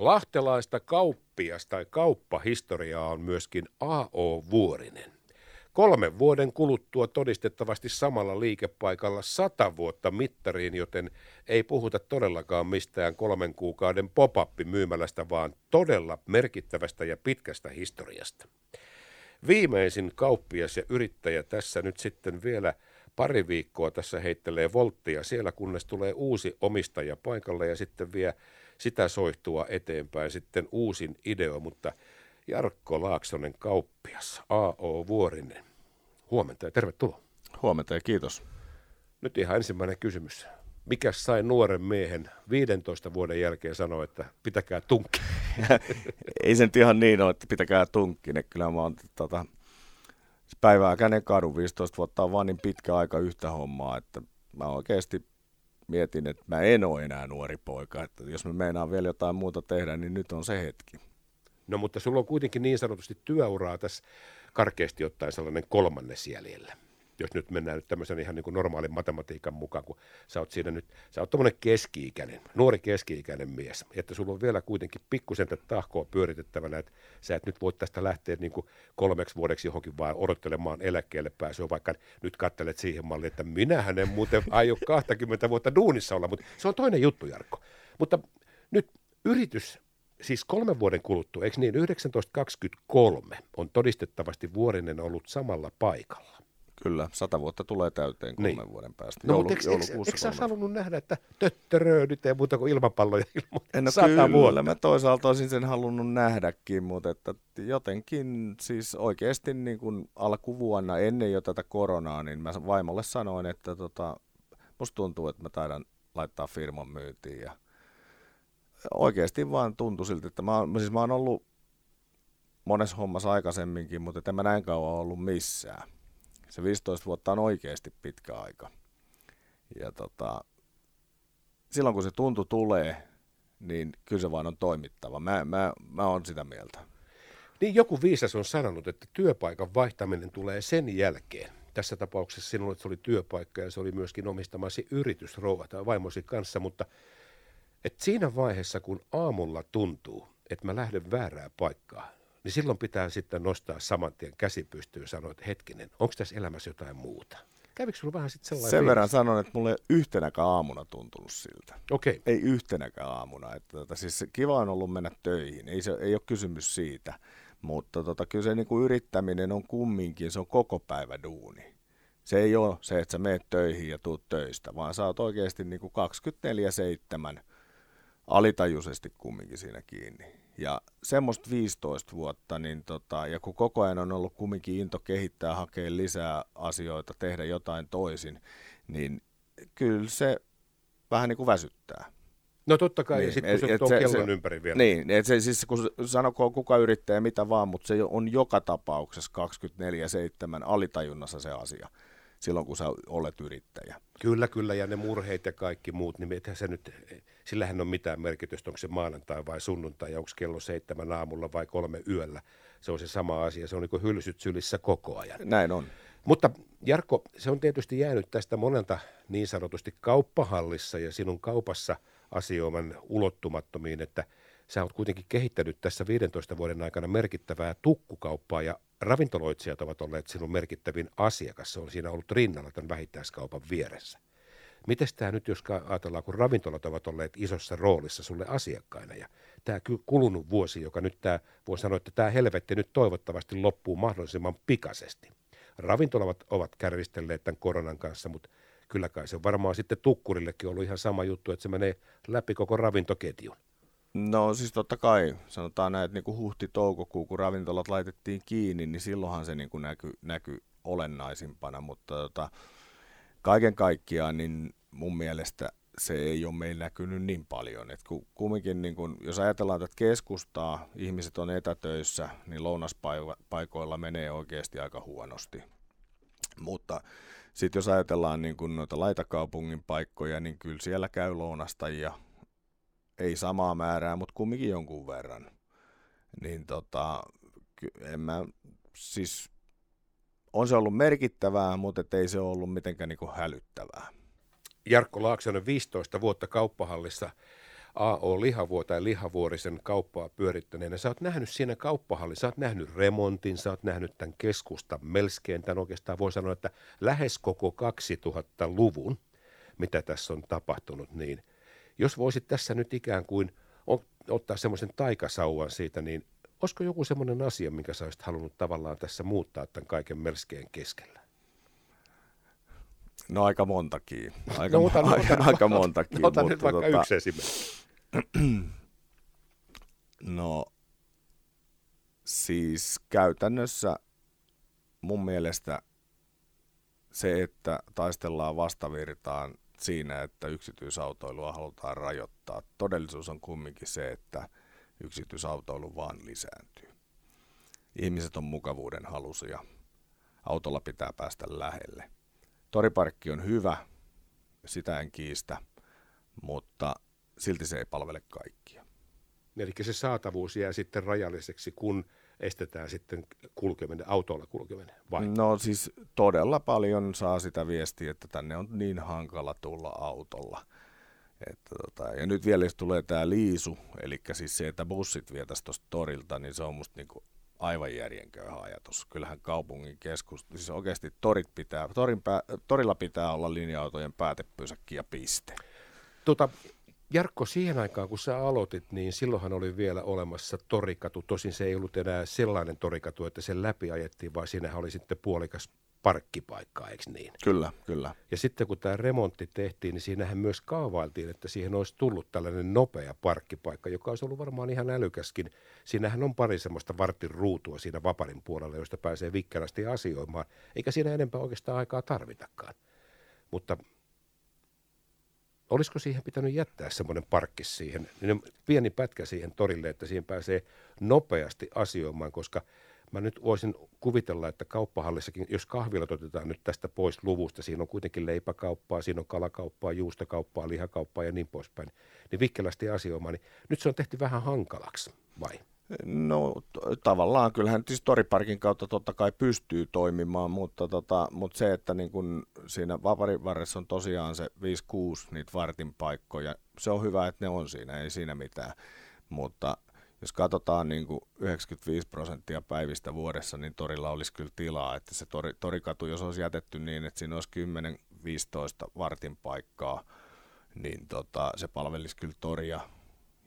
Lahtelaista kauppias tai kauppahistoriaa on myöskin A.O. Vuorinen. Kolmen vuoden kuluttua todistettavasti samalla liikepaikalla sata vuotta mittariin, joten ei puhuta todellakaan mistään kolmen kuukauden pop myymälästä, vaan todella merkittävästä ja pitkästä historiasta. Viimeisin kauppias ja yrittäjä tässä nyt sitten vielä pari viikkoa tässä heittelee volttia siellä, kunnes tulee uusi omistaja paikalle ja sitten vie sitä soihtua eteenpäin sitten uusin ideo, mutta Jarkko Laaksonen kauppias, A.O. Vuorinen. Huomenta ja tervetuloa. Huomenta ja kiitos. Nyt ihan ensimmäinen kysymys. Mikä sai nuoren miehen 15 vuoden jälkeen sanoa, että pitäkää tunkki? Ei se nyt ihan niin ole, että pitäkää tunkki. Kyllä mä oon tota, päivääkään kadun 15 vuotta on vaan niin pitkä aika yhtä hommaa, että mä oikeasti mietin, että mä en ole enää nuori poika. Että jos mä meinaan vielä jotain muuta tehdä, niin nyt on se hetki. No mutta sulla on kuitenkin niin sanotusti työuraa tässä karkeasti ottaen sellainen kolmannes jäljellä. Jos nyt mennään nyt tämmöisen ihan niin kuin normaalin matematiikan mukaan, kun sä oot siinä nyt, sä oot tämmöinen keski-ikäinen, nuori keski-ikäinen mies, että sulla on vielä kuitenkin pikkusen tätä tahkoa pyöritettävänä, että sä et nyt voi tästä lähteä niin kuin kolmeksi vuodeksi johonkin vaan odottelemaan eläkkeelle pääsyä, vaikka nyt kattelet siihen malliin, että minähän en muuten aio 20 vuotta duunissa olla, mutta se on toinen juttu, Jarkko. Mutta nyt yritys siis kolmen vuoden kuluttua, eikö niin, 1923 on todistettavasti Vuorinen ollut samalla paikalla. Kyllä, sata vuotta tulee täyteen kolmen niin. vuoden päästä. No, mutta eikö, eikö, eikö sä halunnut nähdä, että töttöröö nyt ei muuta kuin ilmapalloja ilman no, sata kyllä, vuotta? mä toisaalta olisin sen halunnut nähdäkin, mutta että jotenkin siis oikeasti niin kuin alkuvuonna ennen jo tätä koronaa, niin mä vaimolle sanoin, että tota, musta tuntuu, että mä taidan laittaa firman myyntiin ja oikeasti vaan tuntui siltä, että mä, oon, siis mä oon ollut monessa hommassa aikaisemminkin, mutta en mä näin kauan ollut missään. Se 15 vuotta on oikeasti pitkä aika. Ja tota, silloin kun se tuntu tulee, niin kyllä se vaan on toimittava. Mä, mä, mä oon sitä mieltä. Niin joku viisas on sanonut, että työpaikan vaihtaminen tulee sen jälkeen. Tässä tapauksessa sinulle se oli työpaikka ja se oli myöskin omistamasi yritys rouva tai vaimosi kanssa, mutta et siinä vaiheessa, kun aamulla tuntuu, että mä lähden väärää paikkaa, niin silloin pitää sitten nostaa saman tien käsi pystyyn ja sanoa, että hetkinen, onko tässä elämässä jotain muuta? Kävikö sulla vähän sitten sellainen Sen verran sanon, että mulle ei yhtenäkään aamuna tuntunut siltä. Okei. Okay. Ei yhtenäkään aamuna. Että, tota, siis kiva on ollut mennä töihin, ei, se, ei ole kysymys siitä. Mutta tota, kyllä se niin kuin yrittäminen on kumminkin, se on koko päivä duuni. Se ei ole se, että sä meet töihin ja tuut töistä, vaan sä oot oikeasti niin kuin 24-7 alitajuisesti kumminkin siinä kiinni. Ja semmoista 15 vuotta, niin tota, ja kun koko ajan on ollut kumminkin into kehittää, hakea lisää asioita, tehdä jotain toisin, niin kyllä se vähän niin kuin väsyttää. No totta kai, niin, ja sitten kun se et, se, kellon se, ympäri vielä. Niin, että se, siis kun sanoko kuka yrittäjä mitä vaan, mutta se on joka tapauksessa 24-7 alitajunnassa se asia silloin, kun sä olet yrittäjä. Kyllä, kyllä, ja ne murheet ja kaikki muut, niin se nyt, sillähän on mitään merkitystä, onko se maanantai vai sunnuntai, ja onko kello seitsemän aamulla vai kolme yöllä. Se on se sama asia, se on niin kuin hylsyt sylissä koko ajan. Näin on. Mutta Jarkko, se on tietysti jäänyt tästä monelta niin sanotusti kauppahallissa ja sinun kaupassa asioiman ulottumattomiin, että – sä oot kuitenkin kehittänyt tässä 15 vuoden aikana merkittävää tukkukauppaa ja ravintoloitsijat ovat olleet sinun merkittävin asiakas. Se on siinä ollut rinnalla tämän vähittäiskaupan vieressä. Miten tämä nyt, jos ajatellaan, kun ravintolat ovat olleet isossa roolissa sulle asiakkaina ja tämä kulunut vuosi, joka nyt tämä, voi sanoa, että tämä helvetti nyt toivottavasti loppuu mahdollisimman pikaisesti. Ravintolat ovat kärvistelleet tämän koronan kanssa, mutta kyllä kai se on varmaan sitten tukkurillekin ollut ihan sama juttu, että se menee läpi koko ravintoketjun. No siis totta kai, sanotaan näin, että niin kuin huhti-toukokuu, kun ravintolat laitettiin kiinni, niin silloinhan se niin kuin näkyi, näky olennaisimpana, mutta tota, kaiken kaikkiaan niin mun mielestä se ei ole meillä näkynyt niin paljon. Et kun, kumminkin, niin kun, jos ajatellaan tätä keskustaa, ihmiset on etätöissä, niin lounaspaikoilla menee oikeasti aika huonosti. Mutta sitten jos ajatellaan niin kun noita laitakaupungin paikkoja, niin kyllä siellä käy lounastajia ei samaa määrää, mutta kumminkin jonkun verran. Niin tota, en mä, siis on se ollut merkittävää, mutta ei se ollut mitenkään niin kuin hälyttävää. Jarkko Laaksonen 15 vuotta kauppahallissa AO Lihavuo tai Lihavuorisen kauppaa pyörittäneenä, sä oot nähnyt siinä kauppahalli, sä oot nähnyt remontin, sä oot nähnyt tämän keskusta melskeen, tämän oikeastaan voi sanoa, että lähes koko 2000-luvun, mitä tässä on tapahtunut, niin jos voisit tässä nyt ikään kuin ottaa semmoisen taikasauvan siitä, niin olisiko joku semmoinen asia, minkä sä olisit halunnut tavallaan tässä muuttaa tämän kaiken melskeen keskellä? No aika montakin. Aika, no, otan, aika, otan, aika montakin. Otan nyt vaikka tota, yksi esimerkki. no siis käytännössä mun mielestä se, että taistellaan vastavirtaan siinä, että yksityisautoilua halutaan rajoittaa. Todellisuus on kumminkin se, että yksityisautoilu vaan lisääntyy. Ihmiset on mukavuuden halusia. Autolla pitää päästä lähelle. Toriparkki on hyvä, sitä en kiistä, mutta silti se ei palvele kaikkia. Eli se saatavuus jää sitten rajalliseksi, kun estetään sitten kulkeminen, autolla kulkeminen, vai? No siis todella paljon saa sitä viestiä, että tänne on niin hankala tulla autolla. Että tota, ja nyt vielä jos tulee tämä liisu, eli siis se, että bussit vietäisiin tuosta torilta, niin se on musta niinku aivan järjenköyhä ajatus. Kyllähän kaupungin keskus, siis oikeasti torit pitää, torin pää, torilla pitää olla linja-autojen päätepysäkki ja piste. Tota, Jarkko, siihen aikaan kun sä aloitit, niin silloinhan oli vielä olemassa torikatu. Tosin se ei ollut enää sellainen torikatu, että sen läpi ajettiin, vaan siinähän oli sitten puolikas parkkipaikkaa, eikö niin? Kyllä, kyllä. Ja sitten kun tämä remontti tehtiin, niin siinähän myös kaavailtiin, että siihen olisi tullut tällainen nopea parkkipaikka, joka olisi ollut varmaan ihan älykäskin. Siinähän on pari semmoista vartin ruutua siinä vaparin puolella, josta pääsee vikkelästi asioimaan, eikä siinä enempää oikeastaan aikaa tarvitakaan. Mutta olisiko siihen pitänyt jättää semmoinen parkki siihen, niin pieni pätkä siihen torille, että siihen pääsee nopeasti asioimaan, koska mä nyt voisin kuvitella, että kauppahallissakin, jos kahvilat otetaan nyt tästä pois luvusta, siinä on kuitenkin leipäkauppaa, siinä on kalakauppaa, juustokauppaa, lihakauppaa ja niin poispäin, niin vikkelästi asioimaan, niin nyt se on tehty vähän hankalaksi, vai? No tavallaan kyllähän siis Toriparkin kautta totta kai pystyy toimimaan, mutta, tota, mutta se, että niin kun siinä vaparivarressa on tosiaan se 5-6 niitä vartin paikkoja, se on hyvä, että ne on siinä, ei siinä mitään. Mutta jos katsotaan niin kuin 95 prosenttia päivistä vuodessa, niin torilla olisi kyllä tilaa, että se tori, torikatu, jos olisi jätetty niin, että siinä olisi 10-15 vartin paikkaa, niin tota, se palvelisi kyllä toria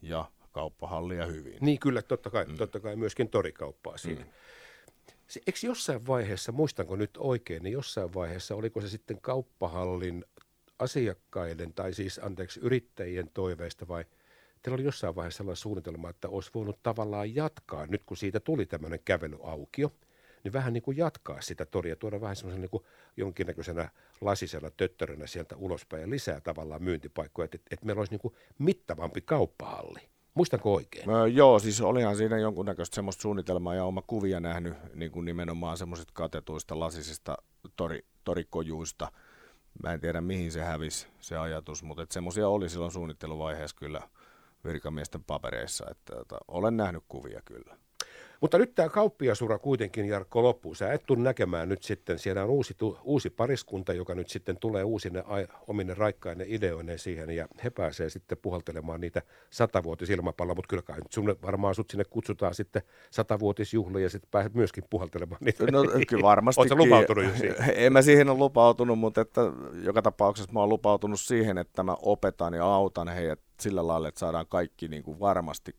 ja kauppahallia hyvin. Niin kyllä, totta kai, mm. totta kai myöskin torikauppaa siinä. Mm. Se, eikö jossain vaiheessa, muistanko nyt oikein, niin jossain vaiheessa, oliko se sitten kauppahallin asiakkaiden tai siis anteeksi yrittäjien toiveista vai teillä oli jossain vaiheessa sellainen suunnitelma, että olisi voinut tavallaan jatkaa, nyt kun siitä tuli tämmöinen kävelyaukio, niin vähän niin kuin jatkaa sitä toria, tuoda vähän semmoisen niin kuin jonkinnäköisenä lasisena töttörönä sieltä ulospäin ja lisää tavallaan myyntipaikkoja, että, että meillä olisi niin kuin mittavampi kauppahalli. Muistanko oikein? Öö, joo, siis olihan siinä jonkunnäköistä semmoista suunnitelmaa ja oma kuvia nähnyt niin kuin nimenomaan semmoisista katetuista lasisista tori, torikojuista. Mä en tiedä mihin se hävisi se ajatus, mutta semmoisia oli silloin suunnitteluvaiheessa kyllä virkamiesten papereissa, että, että olen nähnyt kuvia kyllä. Mutta nyt tämä kauppiasura kuitenkin, Jarkko, loppuu. Sä et tule näkemään nyt sitten, siellä on uusi, uusi pariskunta, joka nyt sitten tulee uusine omine raikkaine ideoineen siihen, ja he pääsee sitten puhaltelemaan niitä satavuotisilmapalloja, mutta kyllä kai nyt sun, varmaan sut sinne kutsutaan sitten satavuotisjuhliin, ja sitten pääset myöskin puhaltelemaan niitä. No kyllä varmasti. Oletko lupautunut jo siihen? En mä siihen ole lupautunut, mutta että joka tapauksessa mä oon lupautunut siihen, että mä opetan ja autan heidät sillä lailla, että saadaan kaikki niin kuin varmasti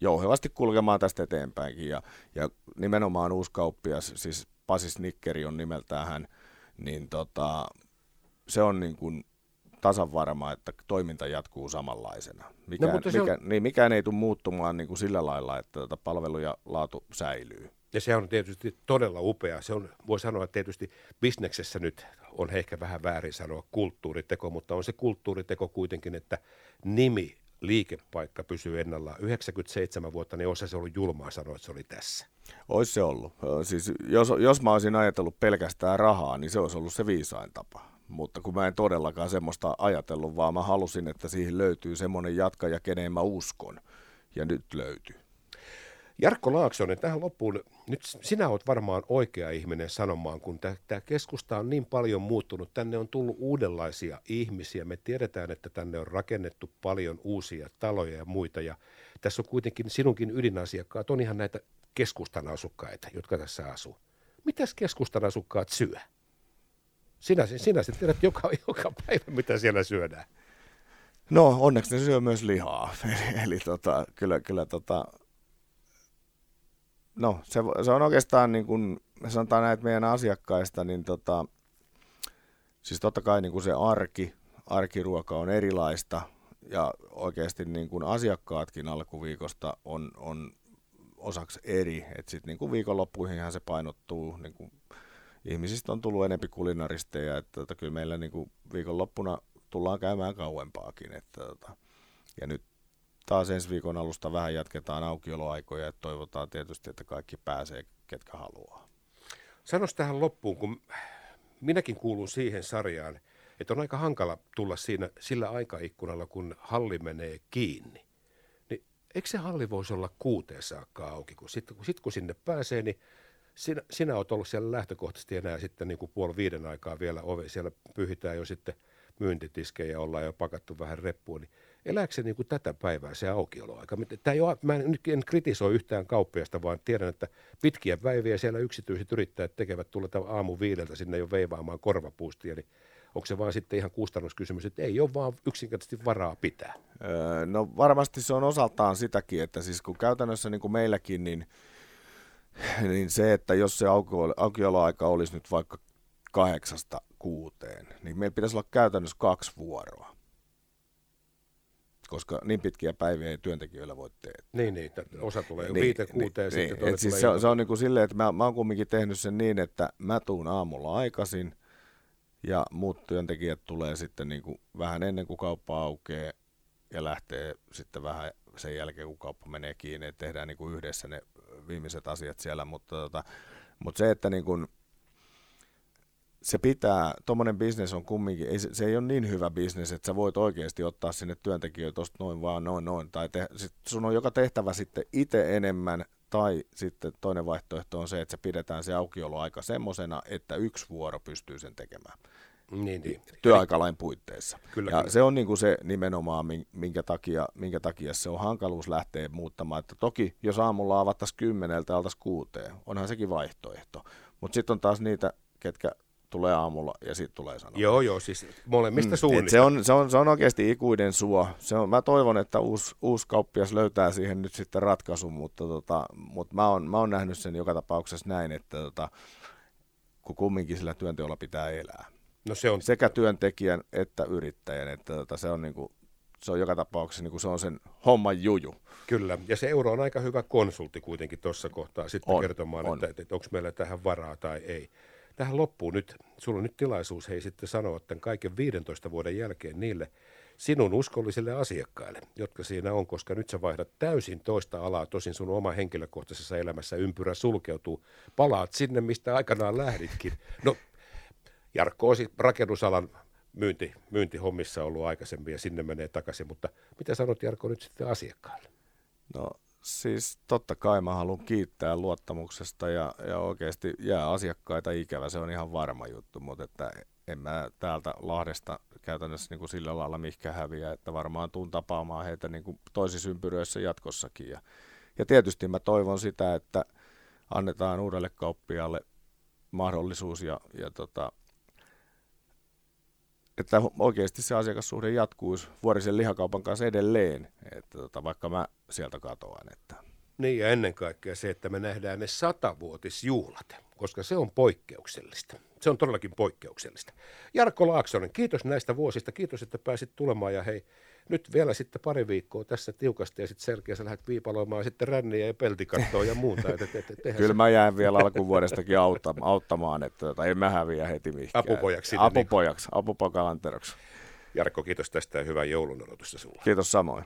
jouhevasti kulkemaan tästä eteenpäinkin. Ja, ja nimenomaan uusi kauppias, siis Pasi Snickeri on nimeltään hän, niin tota, se on niin kuin tasan varma, että toiminta jatkuu samanlaisena. Mikään, no, mikä, on... niin, mikään ei tule muuttumaan niin kuin sillä lailla, että tota palvelu ja laatu säilyy. Ja se on tietysti todella upea. Se on, voi sanoa, että tietysti bisneksessä nyt on ehkä vähän väärin sanoa kulttuuriteko, mutta on se kulttuuriteko kuitenkin, että nimi liikepaikka pysyy ennallaan. 97 vuotta, niin olisi se ollut julmaa sanoa, että se oli tässä. Olisi se ollut. Siis jos, jos mä olisin ajatellut pelkästään rahaa, niin se olisi ollut se viisain tapa. Mutta kun mä en todellakaan semmoista ajatellut, vaan mä halusin, että siihen löytyy semmoinen jatkaja, keneen mä uskon. Ja nyt löytyy. Jarkko Laaksonen, tähän loppuun, nyt sinä olet varmaan oikea ihminen sanomaan, kun tämä keskusta on niin paljon muuttunut, tänne on tullut uudenlaisia ihmisiä, me tiedetään, että tänne on rakennettu paljon uusia taloja ja muita, ja tässä on kuitenkin sinunkin ydinasiakkaat, on ihan näitä keskustan asukkaita, jotka tässä asuu. Mitäs keskustan asukkaat syö? Sinä, sinä sitten tiedät joka, joka päivä, mitä siellä syödään. No onneksi ne syö myös lihaa, eli, eli tota, kyllä, kyllä tota, no se, se on oikeastaan niin kuin, sanotaan näitä meidän asiakkaista, niin tota, siis totta kai niin kuin se arki, arkiruoka on erilaista ja oikeasti niin kuin asiakkaatkin alkuviikosta on, on osaksi eri, että sitten niin kuin viikonloppuihinhan se painottuu, niin kuin ihmisistä on tullut enempi kulinaristeja, että tota, kyllä meillä niin kuin viikonloppuna tullaan käymään kauempaakin, että tota, ja nyt taas ensi viikon alusta vähän jatketaan aukioloaikoja, että toivotaan tietysti, että kaikki pääsee, ketkä haluaa. Sanos tähän loppuun, kun minäkin kuulun siihen sarjaan, että on aika hankala tulla siinä sillä aikaikkunalla, kun halli menee kiinni. Niin eikö se halli voisi olla kuuteen saakka auki, kun sitten kun, sit, kun sinne pääsee, niin sinä, sinä olet ollut siellä lähtökohtaisesti enää sitten niin kuin puoli viiden aikaa vielä ove, siellä pyhitään jo sitten myyntitiskejä, ollaan jo pakattu vähän reppuun, niin elääkö se niin kuin tätä päivää se aukioloaika? Tämä ei ole, mä en, en kritisoi yhtään kauppiasta, vaan tiedän, että pitkiä päiviä siellä yksityiset yrittäjät tekevät tulla aamu viideltä sinne jo veivaamaan korvapuustia, niin onko se vaan sitten ihan kustannuskysymys, että ei ole vaan yksinkertaisesti varaa pitää? Öö, no varmasti se on osaltaan sitäkin, että siis kun käytännössä niin kuin meilläkin, niin, niin se, että jos se aukioloaika olisi nyt vaikka kahdeksasta kuuteen, niin meillä pitäisi olla käytännössä kaksi vuoroa koska niin pitkiä päiviä ei työntekijöillä voi tehdä. Niin, niin osa tulee niin, viite kuuteen niin, sitten niin, siis se, se on niin kuin silleen, että mä, mä oon kumminkin tehnyt sen niin, että mä tuun aamulla aikaisin ja muut työntekijät tulee sitten niin kuin vähän ennen kuin kauppa aukeaa ja lähtee sitten vähän sen jälkeen, kun kauppa menee kiinni, että tehdään niin kuin yhdessä ne viimeiset asiat siellä, mutta, tota, mutta se, että niin kuin, se pitää, tuommoinen bisnes on kumminkin, ei, se, se ei ole niin hyvä bisnes, että sä voit oikeasti ottaa sinne työntekijöitä tuosta noin vaan noin noin, tai te, sit sun on joka tehtävä sitten itse enemmän, tai sitten toinen vaihtoehto on se, että se pidetään se aukioloaika semmoisena, että yksi vuoro pystyy sen tekemään. Niin, niin. Työaikalain puitteissa. Kyllä, ja kyllä. se on niin kuin se nimenomaan, minkä takia, minkä takia se on hankaluus lähteä muuttamaan. Että toki jos aamulla avattaisiin kymmeneltä altaisiin kuuteen, onhan sekin vaihtoehto. Mutta sitten on taas niitä, ketkä tulee aamulla ja sitten tulee sanoa. Joo, joo, siis molemmista mm, suunnista. Se on, se, on, se on oikeasti ikuinen suo. Se on, mä toivon, että uusi, uusi kauppias löytää siihen nyt sitten ratkaisun, mutta, tota, mutta mä, oon, mä oon nähnyt sen joka tapauksessa näin, että tota, kun kumminkin sillä työnteolla pitää elää. No se on... Sekä työntekijän että yrittäjän, että tota, se on niin kuin, se on joka tapauksessa niin kuin se on sen homman juju. Kyllä, ja se euro on aika hyvä konsultti kuitenkin tuossa kohtaa sitten on, kertomaan, on. että, että onko meillä tähän varaa tai ei tähän loppuun nyt, sulla on nyt tilaisuus hei sitten sanoa tämän kaiken 15 vuoden jälkeen niille sinun uskollisille asiakkaille, jotka siinä on, koska nyt sä vaihdat täysin toista alaa, tosin sun oma henkilökohtaisessa elämässä ympyrä sulkeutuu, palaat sinne, mistä aikanaan lähditkin. No, Jarkko olisi rakennusalan myynti, myyntihommissa ollut aikaisemmin ja sinne menee takaisin, mutta mitä sanot Jarkko nyt sitten asiakkaille? No Siis totta kai mä haluan kiittää luottamuksesta ja, ja oikeasti jää asiakkaita ikävä, se on ihan varma juttu, mutta että en mä täältä Lahdesta käytännössä niin kuin sillä lailla mihkä häviä, että varmaan tuun tapaamaan heitä niin kuin toisissa ympyröissä jatkossakin. Ja, ja tietysti mä toivon sitä, että annetaan uudelle kauppialle mahdollisuus ja, ja tota, että oikeasti se asiakassuhde jatkuisi vuorisen lihakaupan kanssa edelleen, että tota, vaikka mä sieltä katoan. Että. Niin ja ennen kaikkea se, että me nähdään ne satavuotisjuhlat, koska se on poikkeuksellista. Se on todellakin poikkeuksellista. Jarkko Laaksonen, kiitos näistä vuosista, kiitos, että pääsit tulemaan ja hei, nyt vielä sitten pari viikkoa tässä tiukasti ja sitten selkeä sä lähdet viipaloimaan sitten ränniä ja peltikattoa ja muuta. Et, et, et, et, Kyllä mä jään vielä alkuvuodestakin auttamaan, että tota, en mä häviä heti mihinkään. Apupojaksi. Sinne, Apupojaksi, niin. apupokalanteroksi. Jarkko, kiitos tästä ja hyvää joulun odotusta sulle. Kiitos samoin.